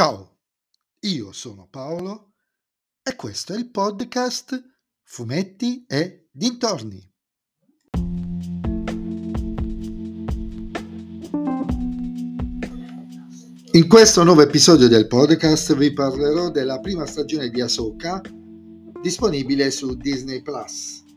Ciao, io sono Paolo e questo è il podcast Fumetti e Dintorni. In questo nuovo episodio del podcast vi parlerò della prima stagione di Ahsoka disponibile su Disney Plus.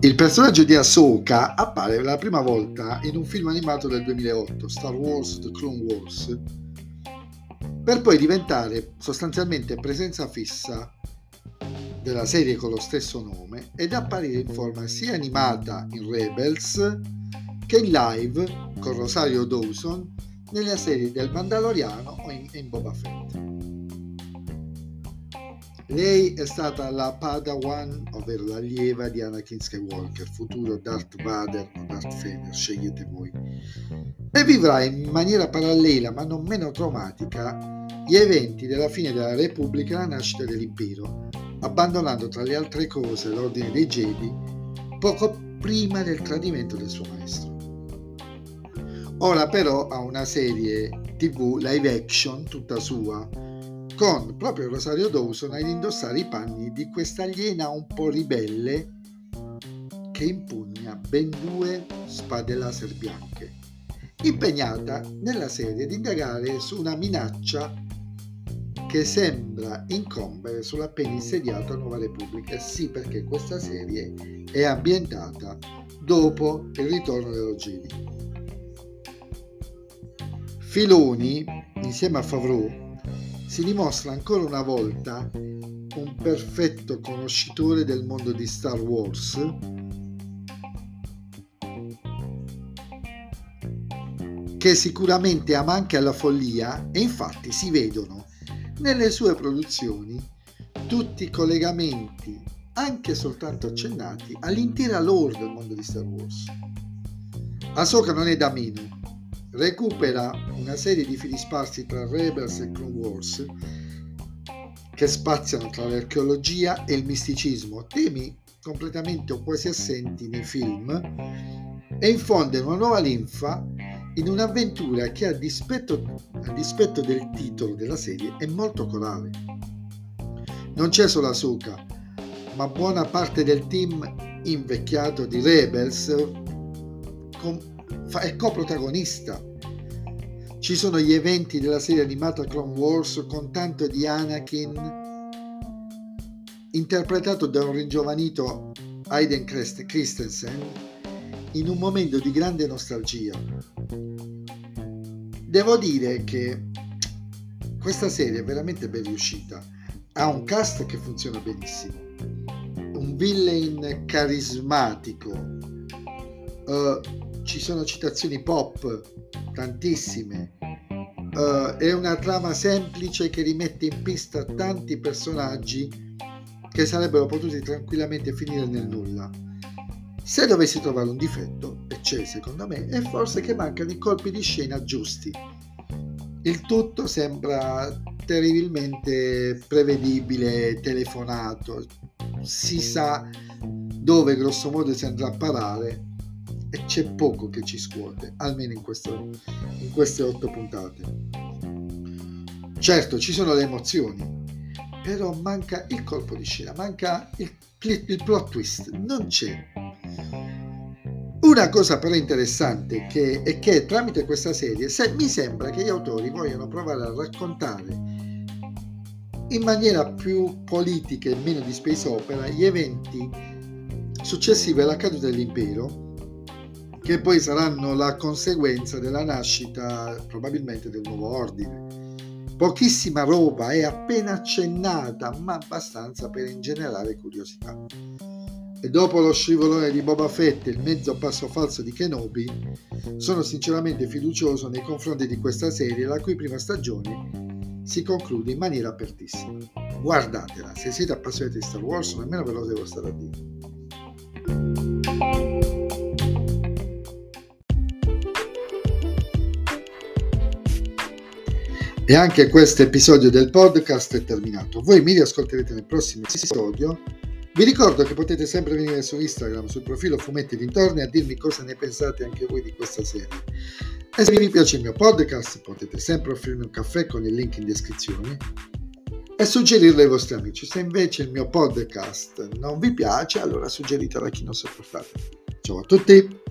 Il personaggio di Ahsoka appare la prima volta in un film animato del 2008, Star Wars The Clone Wars, per poi diventare sostanzialmente presenza fissa della serie con lo stesso nome ed apparire in forma sia animata in Rebels che in live con Rosario Dawson nella serie del Mandaloriano o in, in Boba Fett. Lei è stata la Padawan, ovvero l'allieva di Anakin Skywalker, futuro Darth Vader o Darth Vader, scegliete voi. E vivrà in maniera parallela, ma non meno traumatica, gli eventi della fine della Repubblica e la nascita dell'Impero, abbandonando tra le altre cose l'ordine dei Jedi poco prima del tradimento del suo maestro. Ora però ha una serie TV live action tutta sua, con proprio Rosario Dawson ad indossare i panni di questa aliena un po' ribelle che impugna ben due spade laser bianche, impegnata nella serie di indagare su una minaccia che sembra incombere sull'appena insediata Nuova Repubblica. Sì, perché questa serie è ambientata dopo il ritorno dello Jedi. Filoni, insieme a Favreau, si dimostra ancora una volta un perfetto conoscitore del mondo di Star Wars che sicuramente ama anche alla follia e infatti si vedono nelle sue produzioni tutti i collegamenti, anche soltanto accennati, all'intera lore del mondo di Star Wars. Ahsoka non è da meno, recupera una serie di fili sparsi tra Rebels e Clone Wars che spaziano tra l'archeologia e il misticismo, temi completamente o quasi assenti nei film, e infonde una nuova linfa in un'avventura che a dispetto, a dispetto del titolo della serie è molto corale. Non c'è solo Ahsoka, ma buona parte del team invecchiato di Rebels è coprotagonista. Ci sono gli eventi della serie animata Clone Wars con tanto di Anakin interpretato da un ringiovanito Aiden Christensen in un momento di grande nostalgia. Devo dire che questa serie è veramente ben riuscita, ha un cast che funziona benissimo, un villain carismatico, uh, ci sono citazioni pop, tantissime. Uh, è una trama semplice che rimette in pista tanti personaggi che sarebbero potuti tranquillamente finire nel nulla. Se dovessi trovare un difetto, e c'è secondo me, è forse che mancano i colpi di scena giusti. Il tutto sembra terribilmente prevedibile, telefonato, si sa dove grosso modo si andrà a parare e c'è poco che ci scuote, almeno in, questo, in queste otto puntate. Certo, ci sono le emozioni, però manca il colpo di scena, manca il, il plot twist, non c'è. Una cosa però interessante che, è che tramite questa serie se, mi sembra che gli autori vogliano provare a raccontare in maniera più politica e meno di space opera gli eventi successivi alla caduta dell'impero che poi saranno la conseguenza della nascita probabilmente del nuovo ordine. Pochissima roba è appena accennata, ma abbastanza per ingenerare curiosità. E dopo lo scivolone di Boba Fett e il mezzo passo falso di Kenobi, sono sinceramente fiducioso nei confronti di questa serie, la cui prima stagione si conclude in maniera apertissima. Guardatela, se siete appassionati di Star Wars, nemmeno ve lo devo stare a dire. E anche questo episodio del podcast è terminato. Voi mi riascolterete nel prossimo episodio Vi ricordo che potete sempre venire su Instagram, sul profilo Fumetti Dintorni, a dirmi cosa ne pensate anche voi di questa serie. E se vi piace il mio podcast potete sempre offrirmi un caffè con il link in descrizione e suggerirlo ai vostri amici. Se invece il mio podcast non vi piace, allora suggeritelo a chi non sopportate. Ciao a tutti!